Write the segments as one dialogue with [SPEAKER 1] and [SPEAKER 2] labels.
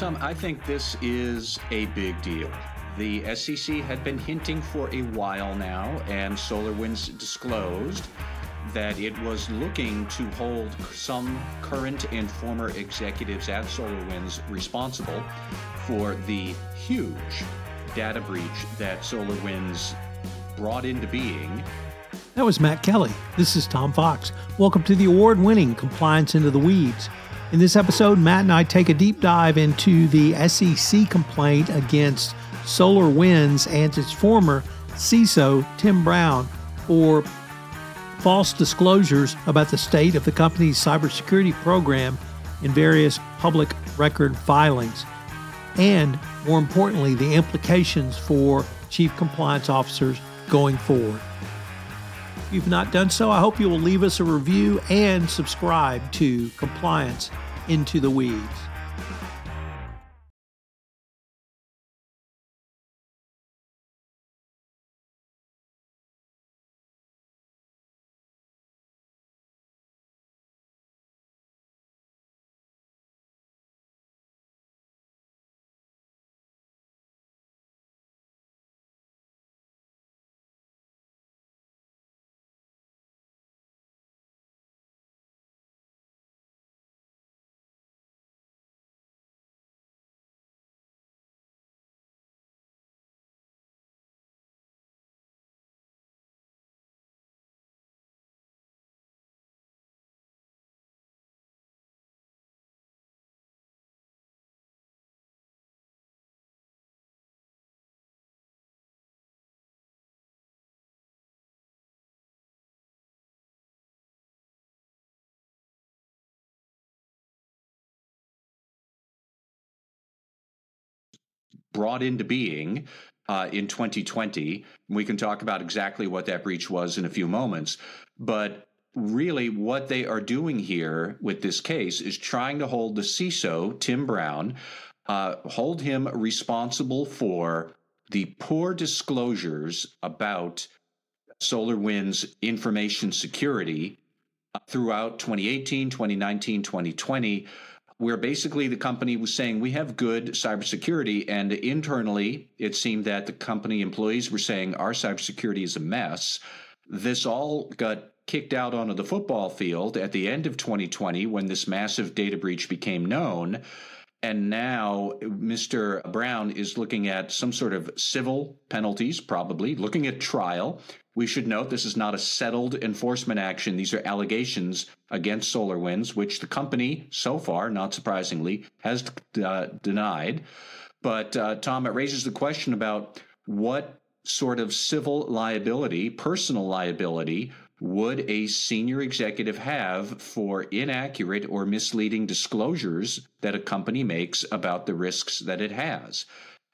[SPEAKER 1] Tom, I think this is a big deal. The SEC had been hinting for a while now, and SolarWinds disclosed that it was looking to hold some current and former executives at SolarWinds responsible for the huge data breach that SolarWinds brought into being.
[SPEAKER 2] That was Matt Kelly. This is Tom Fox. Welcome to the award winning Compliance into the Weeds. In this episode, Matt and I take a deep dive into the SEC complaint against Solar Winds and its former CISO, Tim Brown, for false disclosures about the state of the company's cybersecurity program in various public record filings, and more importantly, the implications for chief compliance officers going forward. If you've not done so, I hope you will leave us a review and subscribe to Compliance into the Weeds.
[SPEAKER 1] Brought into being uh, in 2020. We can talk about exactly what that breach was in a few moments. But really, what they are doing here with this case is trying to hold the CISO, Tim Brown, uh, hold him responsible for the poor disclosures about SolarWinds information security uh, throughout 2018, 2019, 2020 where basically the company was saying we have good cybersecurity, and internally it seemed that the company employees were saying our cybersecurity is a mess. This all got kicked out onto the football field at the end of 2020 when this massive data breach became known. And now Mr. Brown is looking at some sort of civil penalties, probably looking at trial. We should note this is not a settled enforcement action. These are allegations against SolarWinds, which the company, so far, not surprisingly, has uh, denied. But, uh, Tom, it raises the question about what sort of civil liability, personal liability, would a senior executive have for inaccurate or misleading disclosures that a company makes about the risks that it has?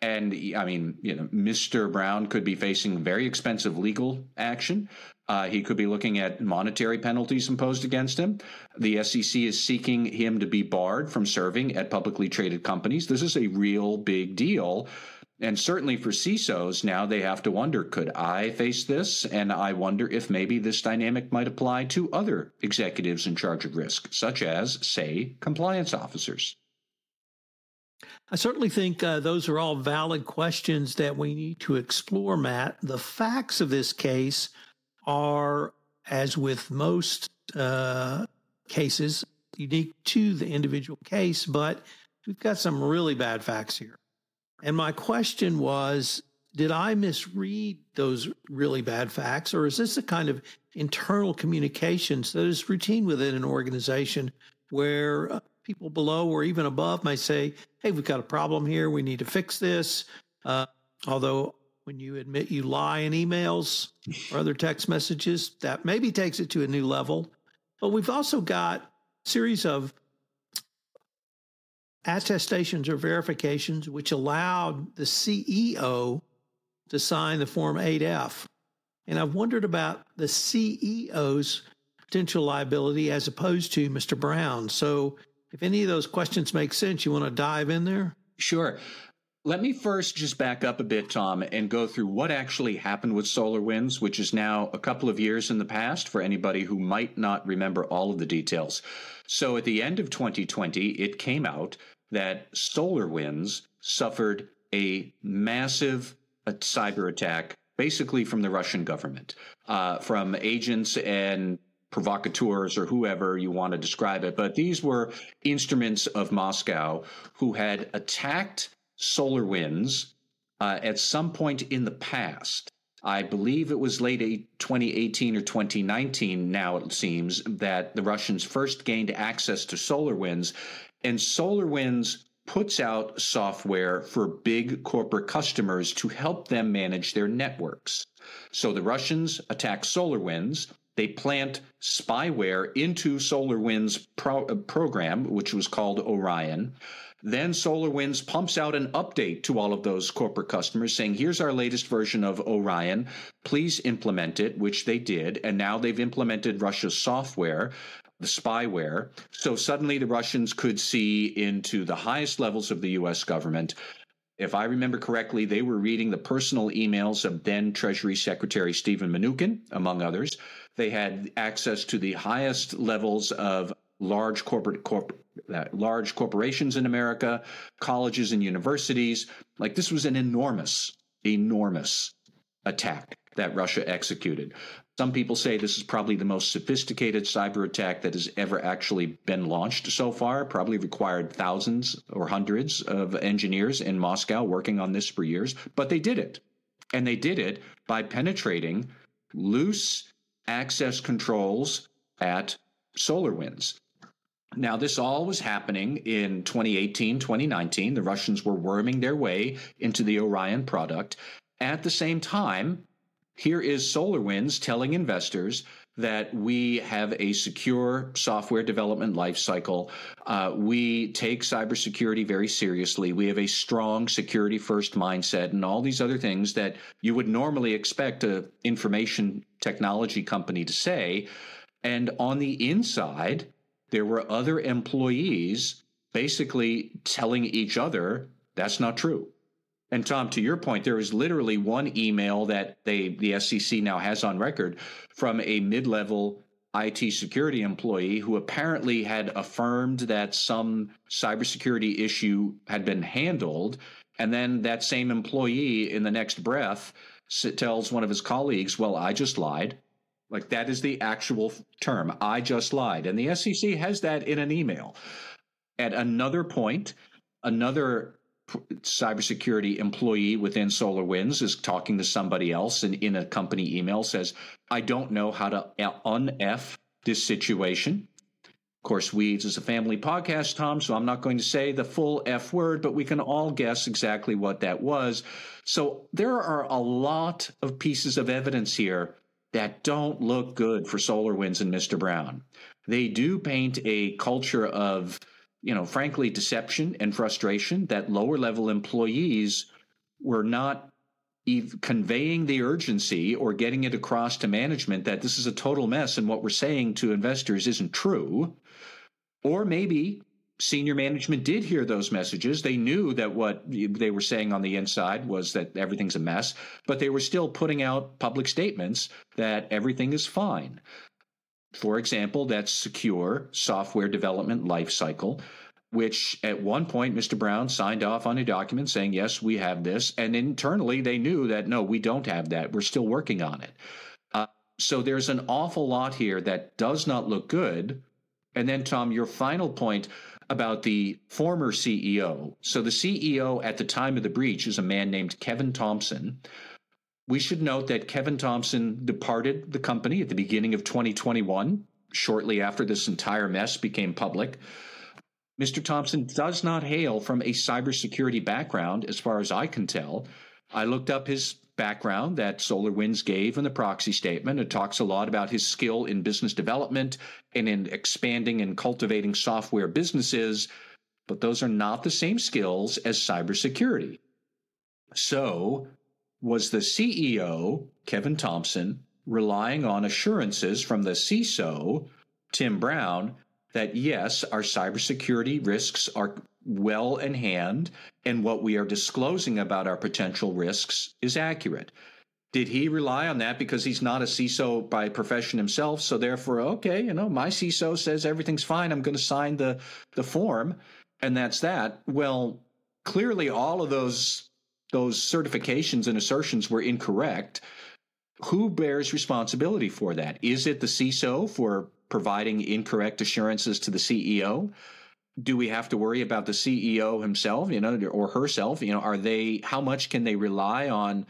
[SPEAKER 1] And I mean, you know, Mr. Brown could be facing very expensive legal action. Uh, he could be looking at monetary penalties imposed against him. The SEC is seeking him to be barred from serving at publicly traded companies. This is a real big deal. And certainly for CISOs, now they have to wonder could I face this? And I wonder if maybe this dynamic might apply to other executives in charge of risk, such as, say, compliance officers.
[SPEAKER 2] I certainly think uh, those are all valid questions that we need to explore, Matt. The facts of this case are, as with most uh, cases, unique to the individual case, but we've got some really bad facts here. And my question was Did I misread those really bad facts, or is this a kind of internal communications that is routine within an organization where uh, people below or even above may say, hey, we've got a problem here. We need to fix this. Uh, although when you admit you lie in emails or other text messages, that maybe takes it to a new level. But we've also got series of attestations or verifications which allowed the CEO to sign the Form 8F. And I've wondered about the CEO's potential liability as opposed to Mr. Brown. So if any of those questions make sense, you want to dive in there?
[SPEAKER 1] Sure. Let me first just back up a bit, Tom, and go through what actually happened with SolarWinds, which is now a couple of years in the past for anybody who might not remember all of the details. So at the end of 2020, it came out that SolarWinds suffered a massive cyber attack, basically from the Russian government, uh, from agents and provocateurs or whoever you want to describe it. But these were instruments of Moscow who had attacked SolarWinds uh, at some point in the past. I believe it was late 2018 or 2019, now it seems, that the Russians first gained access to SolarWinds. And SolarWinds puts out software for big corporate customers to help them manage their networks. So the Russians attack SolarWinds. They plant spyware into SolarWinds pro- uh, program, which was called Orion. Then SolarWinds pumps out an update to all of those corporate customers saying, here's our latest version of Orion. Please implement it, which they did. And now they've implemented Russia's software the spyware. So suddenly the Russians could see into the highest levels of the US government. If I remember correctly, they were reading the personal emails of then Treasury Secretary Stephen Mnuchin, among others. They had access to the highest levels of large corporate corp, uh, large corporations in America, colleges and universities. Like this was an enormous, enormous attack that Russia executed. Some people say this is probably the most sophisticated cyber attack that has ever actually been launched so far. Probably required thousands or hundreds of engineers in Moscow working on this for years, but they did it. And they did it by penetrating loose access controls at SolarWinds. Now, this all was happening in 2018, 2019. The Russians were worming their way into the Orion product. At the same time, here is SolarWinds telling investors that we have a secure software development lifecycle. Uh, we take cybersecurity very seriously. We have a strong security first mindset and all these other things that you would normally expect an information technology company to say. And on the inside, there were other employees basically telling each other that's not true. And Tom, to your point, there is literally one email that they the SEC now has on record from a mid-level IT security employee who apparently had affirmed that some cybersecurity issue had been handled, and then that same employee in the next breath tells one of his colleagues, "Well, I just lied." Like that is the actual term. I just lied. And the SEC has that in an email. At another point, another cybersecurity employee within SolarWinds is talking to somebody else and in a company email says, I don't know how to unf this situation. Of course, Weeds is a family podcast, Tom, so I'm not going to say the full F word, but we can all guess exactly what that was. So there are a lot of pieces of evidence here that don't look good for SolarWinds and Mr. Brown. They do paint a culture of you know, frankly, deception and frustration that lower level employees were not conveying the urgency or getting it across to management that this is a total mess and what we're saying to investors isn't true. Or maybe senior management did hear those messages. They knew that what they were saying on the inside was that everything's a mess, but they were still putting out public statements that everything is fine. For example, that secure software development lifecycle, which at one point Mr. Brown signed off on a document saying, yes, we have this. And internally, they knew that, no, we don't have that. We're still working on it. Uh, so there's an awful lot here that does not look good. And then, Tom, your final point about the former CEO. So the CEO at the time of the breach is a man named Kevin Thompson, we should note that Kevin Thompson departed the company at the beginning of 2021, shortly after this entire mess became public. Mr. Thompson does not hail from a cybersecurity background, as far as I can tell. I looked up his background that SolarWinds gave in the proxy statement. It talks a lot about his skill in business development and in expanding and cultivating software businesses, but those are not the same skills as cybersecurity. So, was the CEO, Kevin Thompson, relying on assurances from the CISO, Tim Brown, that yes, our cybersecurity risks are well in hand and what we are disclosing about our potential risks is accurate. Did he rely on that because he's not a CISO by profession himself? So therefore, okay, you know, my CISO says everything's fine. I'm going to sign the the form. and that's that. Well, clearly all of those those certifications and assertions were incorrect. Who bears responsibility for that? Is it the CISO for providing incorrect assurances to the CEO? Do we have to worry about the CEO himself, you know, or herself? You know, are they how much can they rely on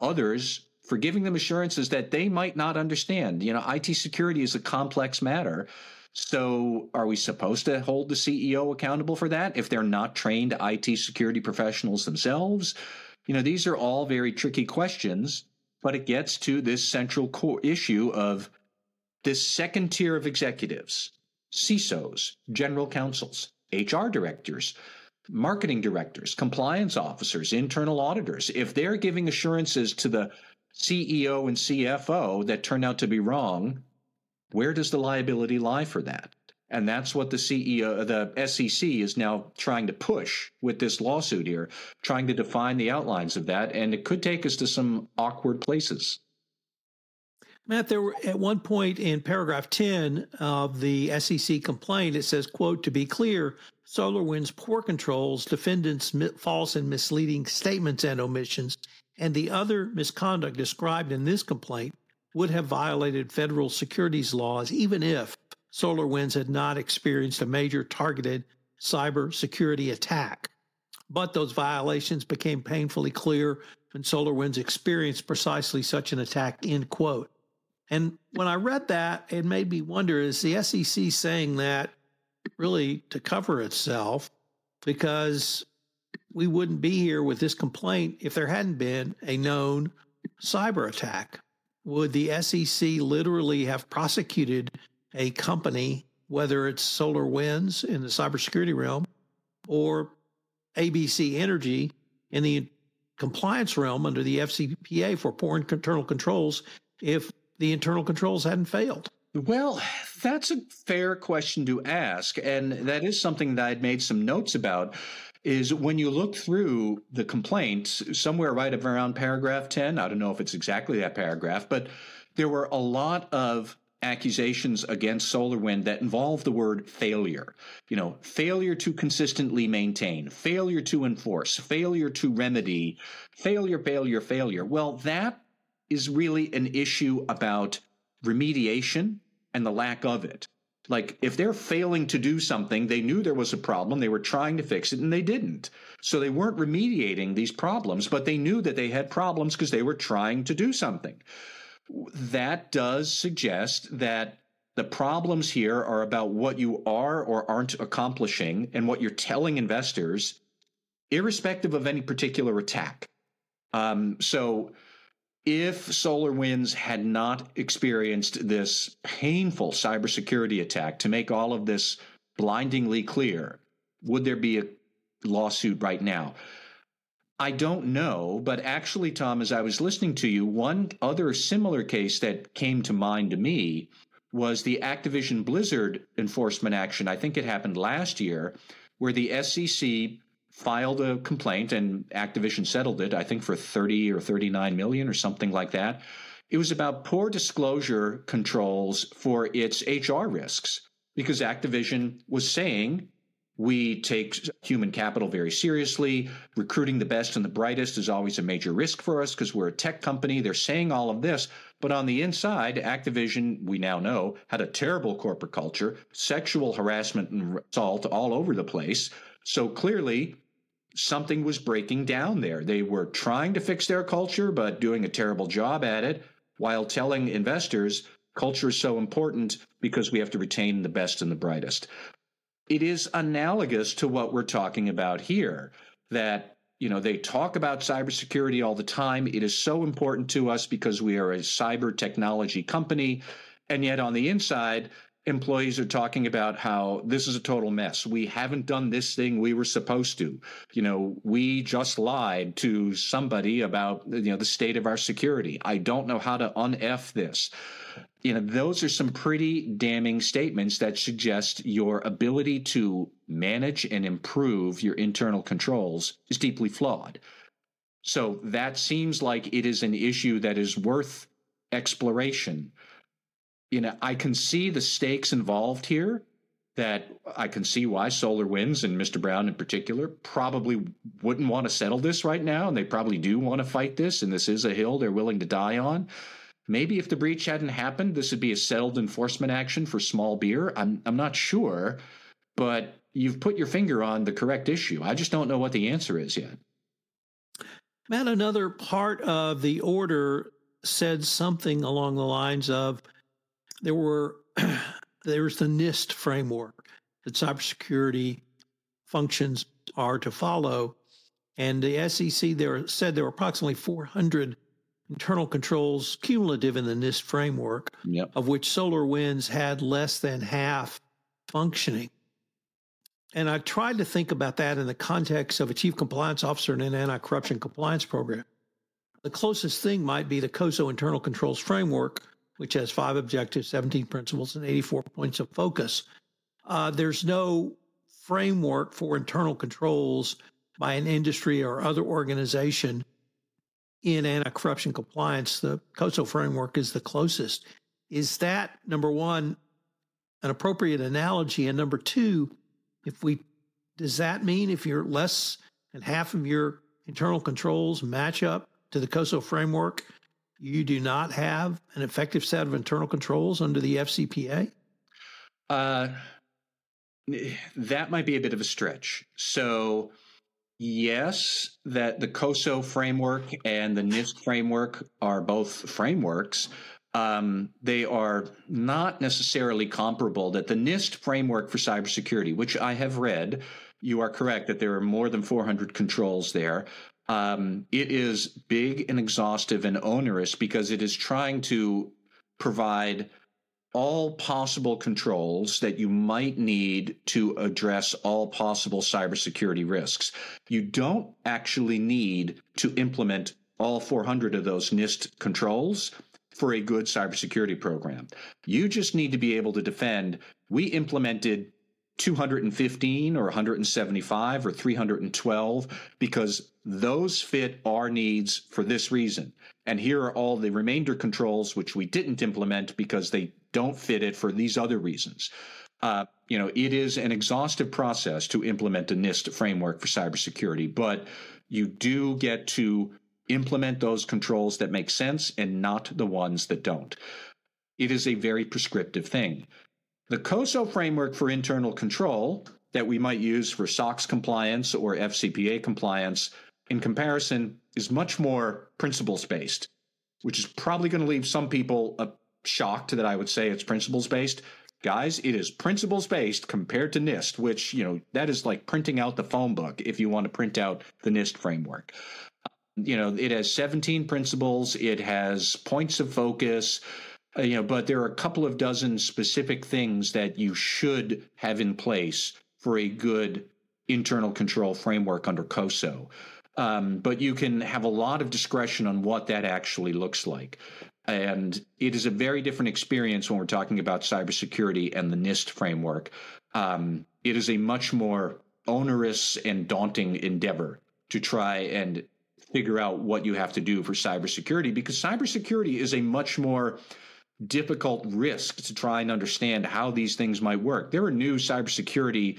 [SPEAKER 1] others for giving them assurances that they might not understand? You know, IT security is a complex matter. So, are we supposed to hold the CEO accountable for that if they're not trained IT security professionals themselves? You know, these are all very tricky questions, but it gets to this central core issue of this second tier of executives, CISOs, general counsels, HR directors, marketing directors, compliance officers, internal auditors. If they're giving assurances to the CEO and CFO that turn out to be wrong, where does the liability lie for that? And that's what the CEO, the SEC is now trying to push with this lawsuit here, trying to define the outlines of that. And it could take us to some awkward places.
[SPEAKER 2] Matt, there were at one point in paragraph 10 of the SEC complaint, it says, quote, to be clear, SolarWinds poor controls, defendants' false and misleading statements and omissions, and the other misconduct described in this complaint would have violated federal securities laws even if SolarWinds had not experienced a major targeted cyber security attack. But those violations became painfully clear when SolarWinds experienced precisely such an attack, end quote. And when I read that, it made me wonder is the SEC saying that really to cover itself? Because we wouldn't be here with this complaint if there hadn't been a known cyber attack would the SEC literally have prosecuted a company, whether it's Solar Winds in the cybersecurity realm or ABC Energy in the compliance realm under the FCPA for poor internal controls, if the internal controls hadn't failed?
[SPEAKER 1] Well, that's a fair question to ask. And that is something that I'd made some notes about is when you look through the complaint, somewhere right around paragraph 10, I don't know if it's exactly that paragraph, but there were a lot of accusations against SolarWind that involve the word failure. You know, failure to consistently maintain, failure to enforce, failure to remedy, failure, failure, failure. Well, that is really an issue about remediation and the lack of it. Like if they're failing to do something, they knew there was a problem, they were trying to fix it, and they didn't. So they weren't remediating these problems, but they knew that they had problems because they were trying to do something. That does suggest that the problems here are about what you are or aren't accomplishing and what you're telling investors, irrespective of any particular attack. Um, so if SolarWinds had not experienced this painful cybersecurity attack to make all of this blindingly clear, would there be a lawsuit right now? I don't know, but actually, Tom, as I was listening to you, one other similar case that came to mind to me was the Activision Blizzard enforcement action. I think it happened last year, where the SEC filed a complaint and Activision settled it, I think for 30 or 39 million or something like that. It was about poor disclosure controls for its HR risks because Activision was saying we take human capital very seriously. Recruiting the best and the brightest is always a major risk for us because we're a tech company. They're saying all of this. But on the inside, Activision, we now know, had a terrible corporate culture, sexual harassment and assault all over the place. So clearly, something was breaking down there. They were trying to fix their culture, but doing a terrible job at it while telling investors culture is so important because we have to retain the best and the brightest. It is analogous to what we're talking about here that you know they talk about cybersecurity all the time it is so important to us because we are a cyber technology company and yet on the inside employees are talking about how this is a total mess. We haven't done this thing we were supposed to. You know, we just lied to somebody about you know the state of our security. I don't know how to unf this. You know, those are some pretty damning statements that suggest your ability to manage and improve your internal controls is deeply flawed. So that seems like it is an issue that is worth exploration you know, I can see the stakes involved here. that I can see why Solar Winds and Mr. Brown in particular probably wouldn't want to settle this right now, and they probably do want to fight this, and this is a hill they're willing to die on. Maybe if the breach hadn't happened, this would be a settled enforcement action for small beer. I'm I'm not sure, but you've put your finger on the correct issue. I just don't know what the answer is yet.
[SPEAKER 2] Matt, another part of the order said something along the lines of there were there's the NIST framework that cybersecurity functions are to follow. And the SEC there said there were approximately 400 internal controls cumulative in the NIST framework,
[SPEAKER 1] yep.
[SPEAKER 2] of which Solar Winds had less than half functioning. And I tried to think about that in the context of a chief compliance officer in an anti corruption compliance program. The closest thing might be the COSO internal controls framework, which has five objectives, 17 principles, and 84 points of focus. Uh, there's no framework for internal controls by an industry or other organization in anti corruption compliance. The COSO framework is the closest. Is that, number one, an appropriate analogy? And number two, if we does that mean if you're less than half of your internal controls match up to the COSO framework, you do not have an effective set of internal controls under the FCPA?
[SPEAKER 1] Uh, that might be a bit of a stretch. So, yes, that the COSO framework and the NIST framework are both frameworks. Um, they are not necessarily comparable. That the NIST framework for cybersecurity, which I have read, you are correct that there are more than 400 controls there. Um, it is big and exhaustive and onerous because it is trying to provide all possible controls that you might need to address all possible cybersecurity risks. You don't actually need to implement all 400 of those NIST controls for a good cybersecurity program. You just need to be able to defend. We implemented 215 or 175 or 312 because those fit our needs for this reason. And here are all the remainder controls which we didn't implement because they don't fit it for these other reasons. Uh, you know, it is an exhaustive process to implement a NIST framework for cybersecurity, but you do get to implement those controls that make sense and not the ones that don't. It is a very prescriptive thing. The COSO framework for internal control that we might use for SOX compliance or FCPA compliance, in comparison, is much more principles based, which is probably going to leave some people uh, shocked that I would say it's principles based. Guys, it is principles based compared to NIST, which, you know, that is like printing out the phone book if you want to print out the NIST framework. You know, it has 17 principles, it has points of focus, you know, but there are a couple of dozen specific things that you should have in place for a good internal control framework under COSO. Um, but you can have a lot of discretion on what that actually looks like. And it is a very different experience when we're talking about cybersecurity and the NIST framework. Um, it is a much more onerous and daunting endeavor to try and figure out what you have to do for cybersecurity because cybersecurity is a much more difficult risk to try and understand how these things might work. There are new cybersecurity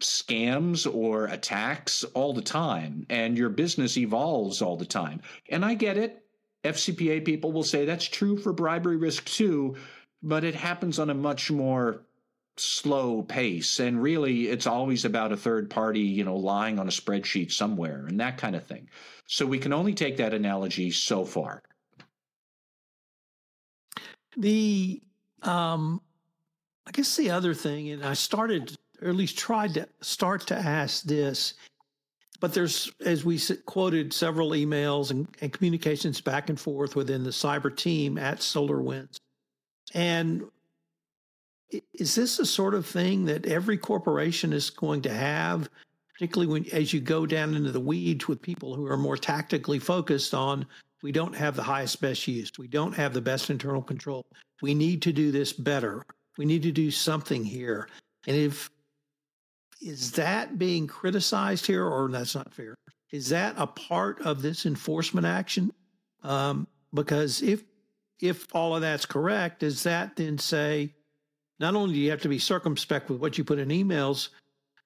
[SPEAKER 1] scams or attacks all the time, and your business evolves all the time. And I get it. FCPA people will say that's true for bribery risk too, but it happens on a much more slow pace. And really, it's always about a third party, you know, lying on a spreadsheet somewhere and that kind of thing. So we can only take that analogy so far.
[SPEAKER 2] The, um, I guess the other thing, and I started, or at least tried to start to ask this, but there's, as we quoted, several emails and, and communications back and forth within the cyber team at SolarWinds. And is this the sort of thing that every corporation is going to have, particularly when as you go down into the weeds with people who are more tactically focused on we don't have the highest best use. We don't have the best internal control. We need to do this better. We need to do something here. And if is that being criticized here, or that's not fair? Is that a part of this enforcement action? Um, because if if all of that's correct, does that then say not only do you have to be circumspect with what you put in emails,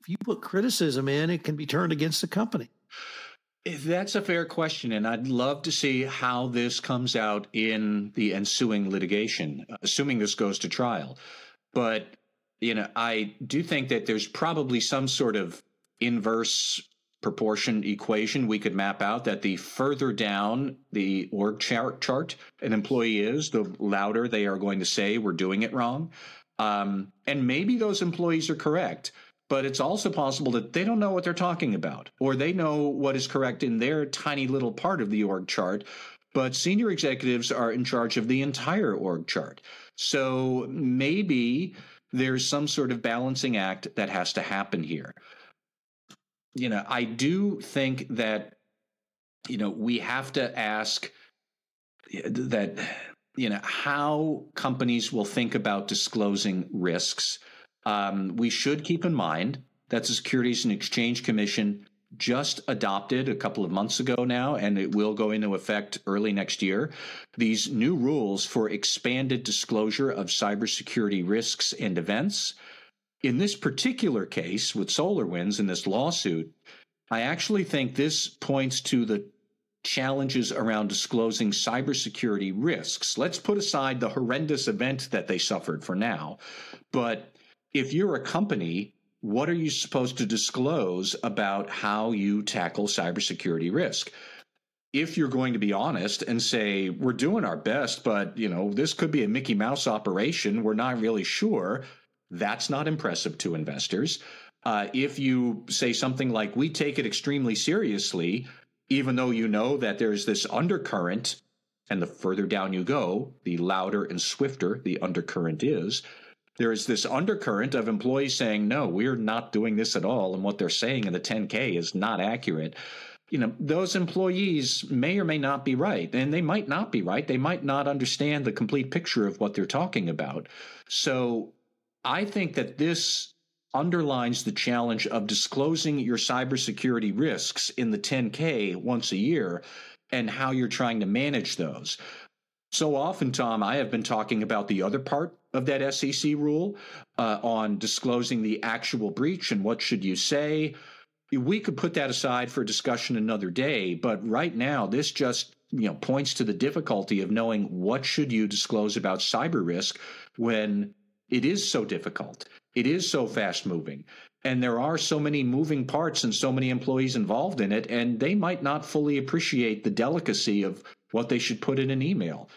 [SPEAKER 2] if you put criticism in, it can be turned against the company.
[SPEAKER 1] That's a fair question, and I'd love to see how this comes out in the ensuing litigation, assuming this goes to trial. But you know, I do think that there's probably some sort of inverse proportion equation we could map out that the further down the org chart, chart an employee is, the louder they are going to say we're doing it wrong. Um, and maybe those employees are correct, but it's also possible that they don't know what they're talking about, or they know what is correct in their tiny little part of the org chart, but senior executives are in charge of the entire org chart. So maybe there's some sort of balancing act that has to happen here. You know, I do think that, you know, we have to ask eh, that, you know, how companies will think about disclosing risks. Um, we should keep in mind that the Securities and Exchange Commission just adopted a couple of months ago now, and it will go into effect early next year. These new rules for expanded disclosure of cybersecurity risks and events. In this particular case with SolarWinds in this lawsuit, I actually think this points to the challenges around disclosing cybersecurity risks. Let's put aside the horrendous event that they suffered for now. But if you're a company what are you supposed to disclose about how you tackle cybersecurity risk? If you're going to be honest and say we're doing our best, but you know this could be a Mickey Mouse operation, we're not really sure. That's not impressive to investors. Uh, if you say something like we take it extremely seriously, even though you know that there's this undercurrent, and the further down you go, the louder and swifter the undercurrent is there is this undercurrent of employees saying, no, we're not doing this at all. And what they're saying in the 10K is not accurate. You know, those employees may or may not be right. And they might not be right. They might not understand the complete picture of what they're talking about. So I think that this underlines the challenge of disclosing your cybersecurity risks in the 10K once a year and how you're trying to manage those. So often, Tom, I have been talking about the other part of that SEC rule uh, on disclosing the actual breach and what should you say. We could put that aside for discussion another day, but right now this just you know points to the difficulty of knowing what should you disclose about cyber risk when it is so difficult. It is so fast moving. And there are so many moving parts and so many employees involved in it, and they might not fully appreciate the delicacy of what they should put in an email.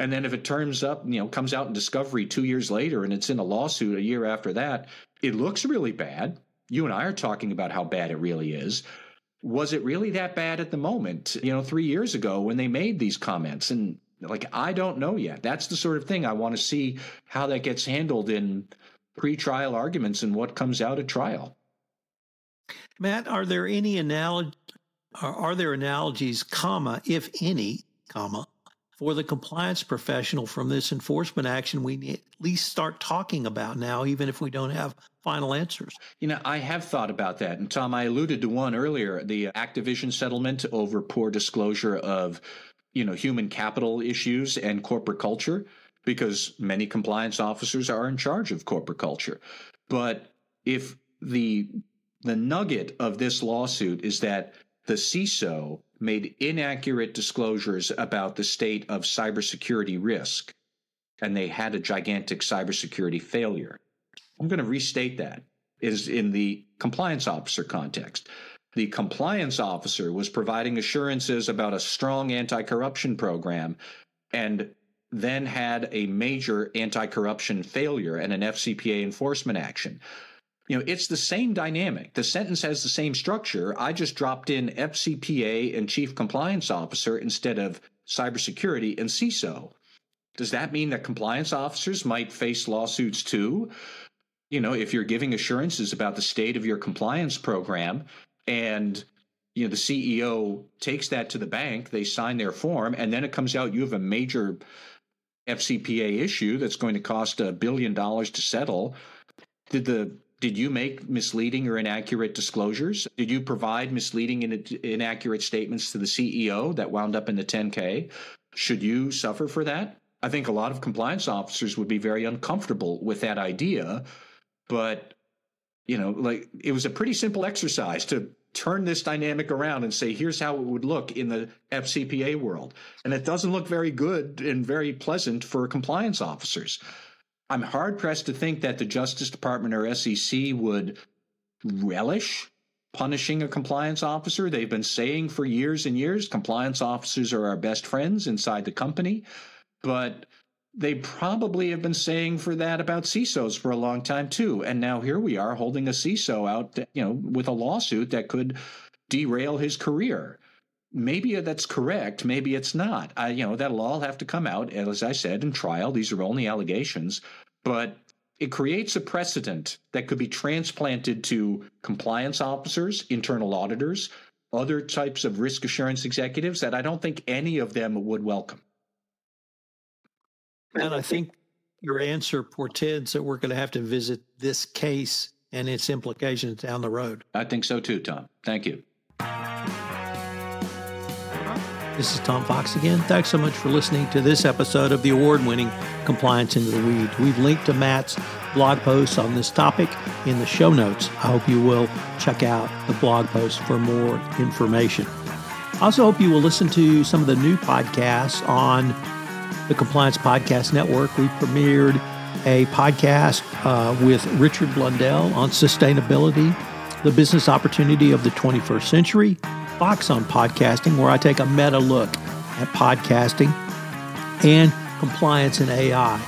[SPEAKER 1] And then if it turns up, you know, comes out in discovery two years later and it's in a lawsuit a year after that, it looks really bad. You and I are talking about how bad it really is. Was it really that bad at the moment, you know, three years ago when they made these comments? And like, I don't know yet. That's the sort of thing I want to see how that gets handled in pre-trial arguments and what comes out at trial.
[SPEAKER 2] Matt, are there any analogy? Are there analogies, comma, if any, comma, for the compliance professional from this enforcement action we at least start talking about now, even if we don't have final answers?
[SPEAKER 1] You know, I have thought about that. And Tom, I alluded to one earlier the Activision settlement over poor disclosure of, you know, human capital issues and corporate culture, because many compliance officers are in charge of corporate culture. But if the the nugget of this lawsuit is that the CISO made inaccurate disclosures about the state of cybersecurity risk, and they had a gigantic cybersecurity failure. I'm going to restate that is in the compliance officer context. The compliance officer was providing assurances about a strong anti corruption program and then had a major anti corruption failure and an FCPA enforcement action you know, it's the same dynamic. The sentence has the same structure. I just dropped in FCPA and Chief Compliance Officer instead of cybersecurity and CISO. Does that mean that compliance officers might face lawsuits too? You know, if you're giving assurances about the state of your compliance program and you know the CEO takes that to the bank, they sign their form, and then it comes out you have a major FCPA issue that's going to cost a billion dollars to settle. Did the did you make misleading or inaccurate disclosures? Did you provide misleading and inaccurate statements to the CEO that wound up in the 10K? Should you suffer for that? I think a lot of compliance officers would be very uncomfortable with that idea. But, you know, like it was a pretty simple exercise to turn this dynamic around and say, here's how it would look in the FCPA world. And it doesn't look very good and very pleasant for compliance officers. I'm hard pressed to think that the Justice Department or SEC would relish punishing a compliance officer. They've been saying for years and years compliance officers are our best friends inside the company. But they probably have been saying for that about CISOs for a long time too. And now here we are holding a CISO out, you know, with a lawsuit that could derail his career. Maybe that's correct. Maybe it's not. I, you know, that'll all have to come out, as I said, in trial. These are only allegations, but it creates a precedent that could be transplanted to compliance officers, internal auditors, other types of risk assurance executives that I don't think any of them would welcome.
[SPEAKER 2] And I think your answer portends that we're going to have to visit this case and its implications down the road.
[SPEAKER 1] I think so too, Tom. Thank you.
[SPEAKER 2] This is Tom Fox again. Thanks so much for listening to this episode of the award winning Compliance into the Weeds. We've linked to Matt's blog posts on this topic in the show notes. I hope you will check out the blog post for more information. I also hope you will listen to some of the new podcasts on the Compliance Podcast Network. We premiered a podcast uh, with Richard Blundell on sustainability, the business opportunity of the 21st century, Fox on podcasting, where I take a meta look at podcasting, and compliance and AI.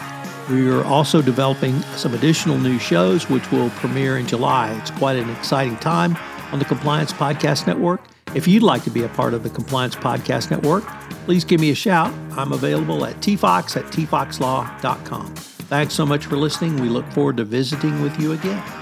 [SPEAKER 2] We are also developing some additional new shows, which will premiere in July. It's quite an exciting time on the Compliance Podcast Network. If you'd like to be a part of the Compliance Podcast Network, please give me a shout. I'm available at tfox at tfoxlaw.com. Thanks so much for listening. We look forward to visiting with you again.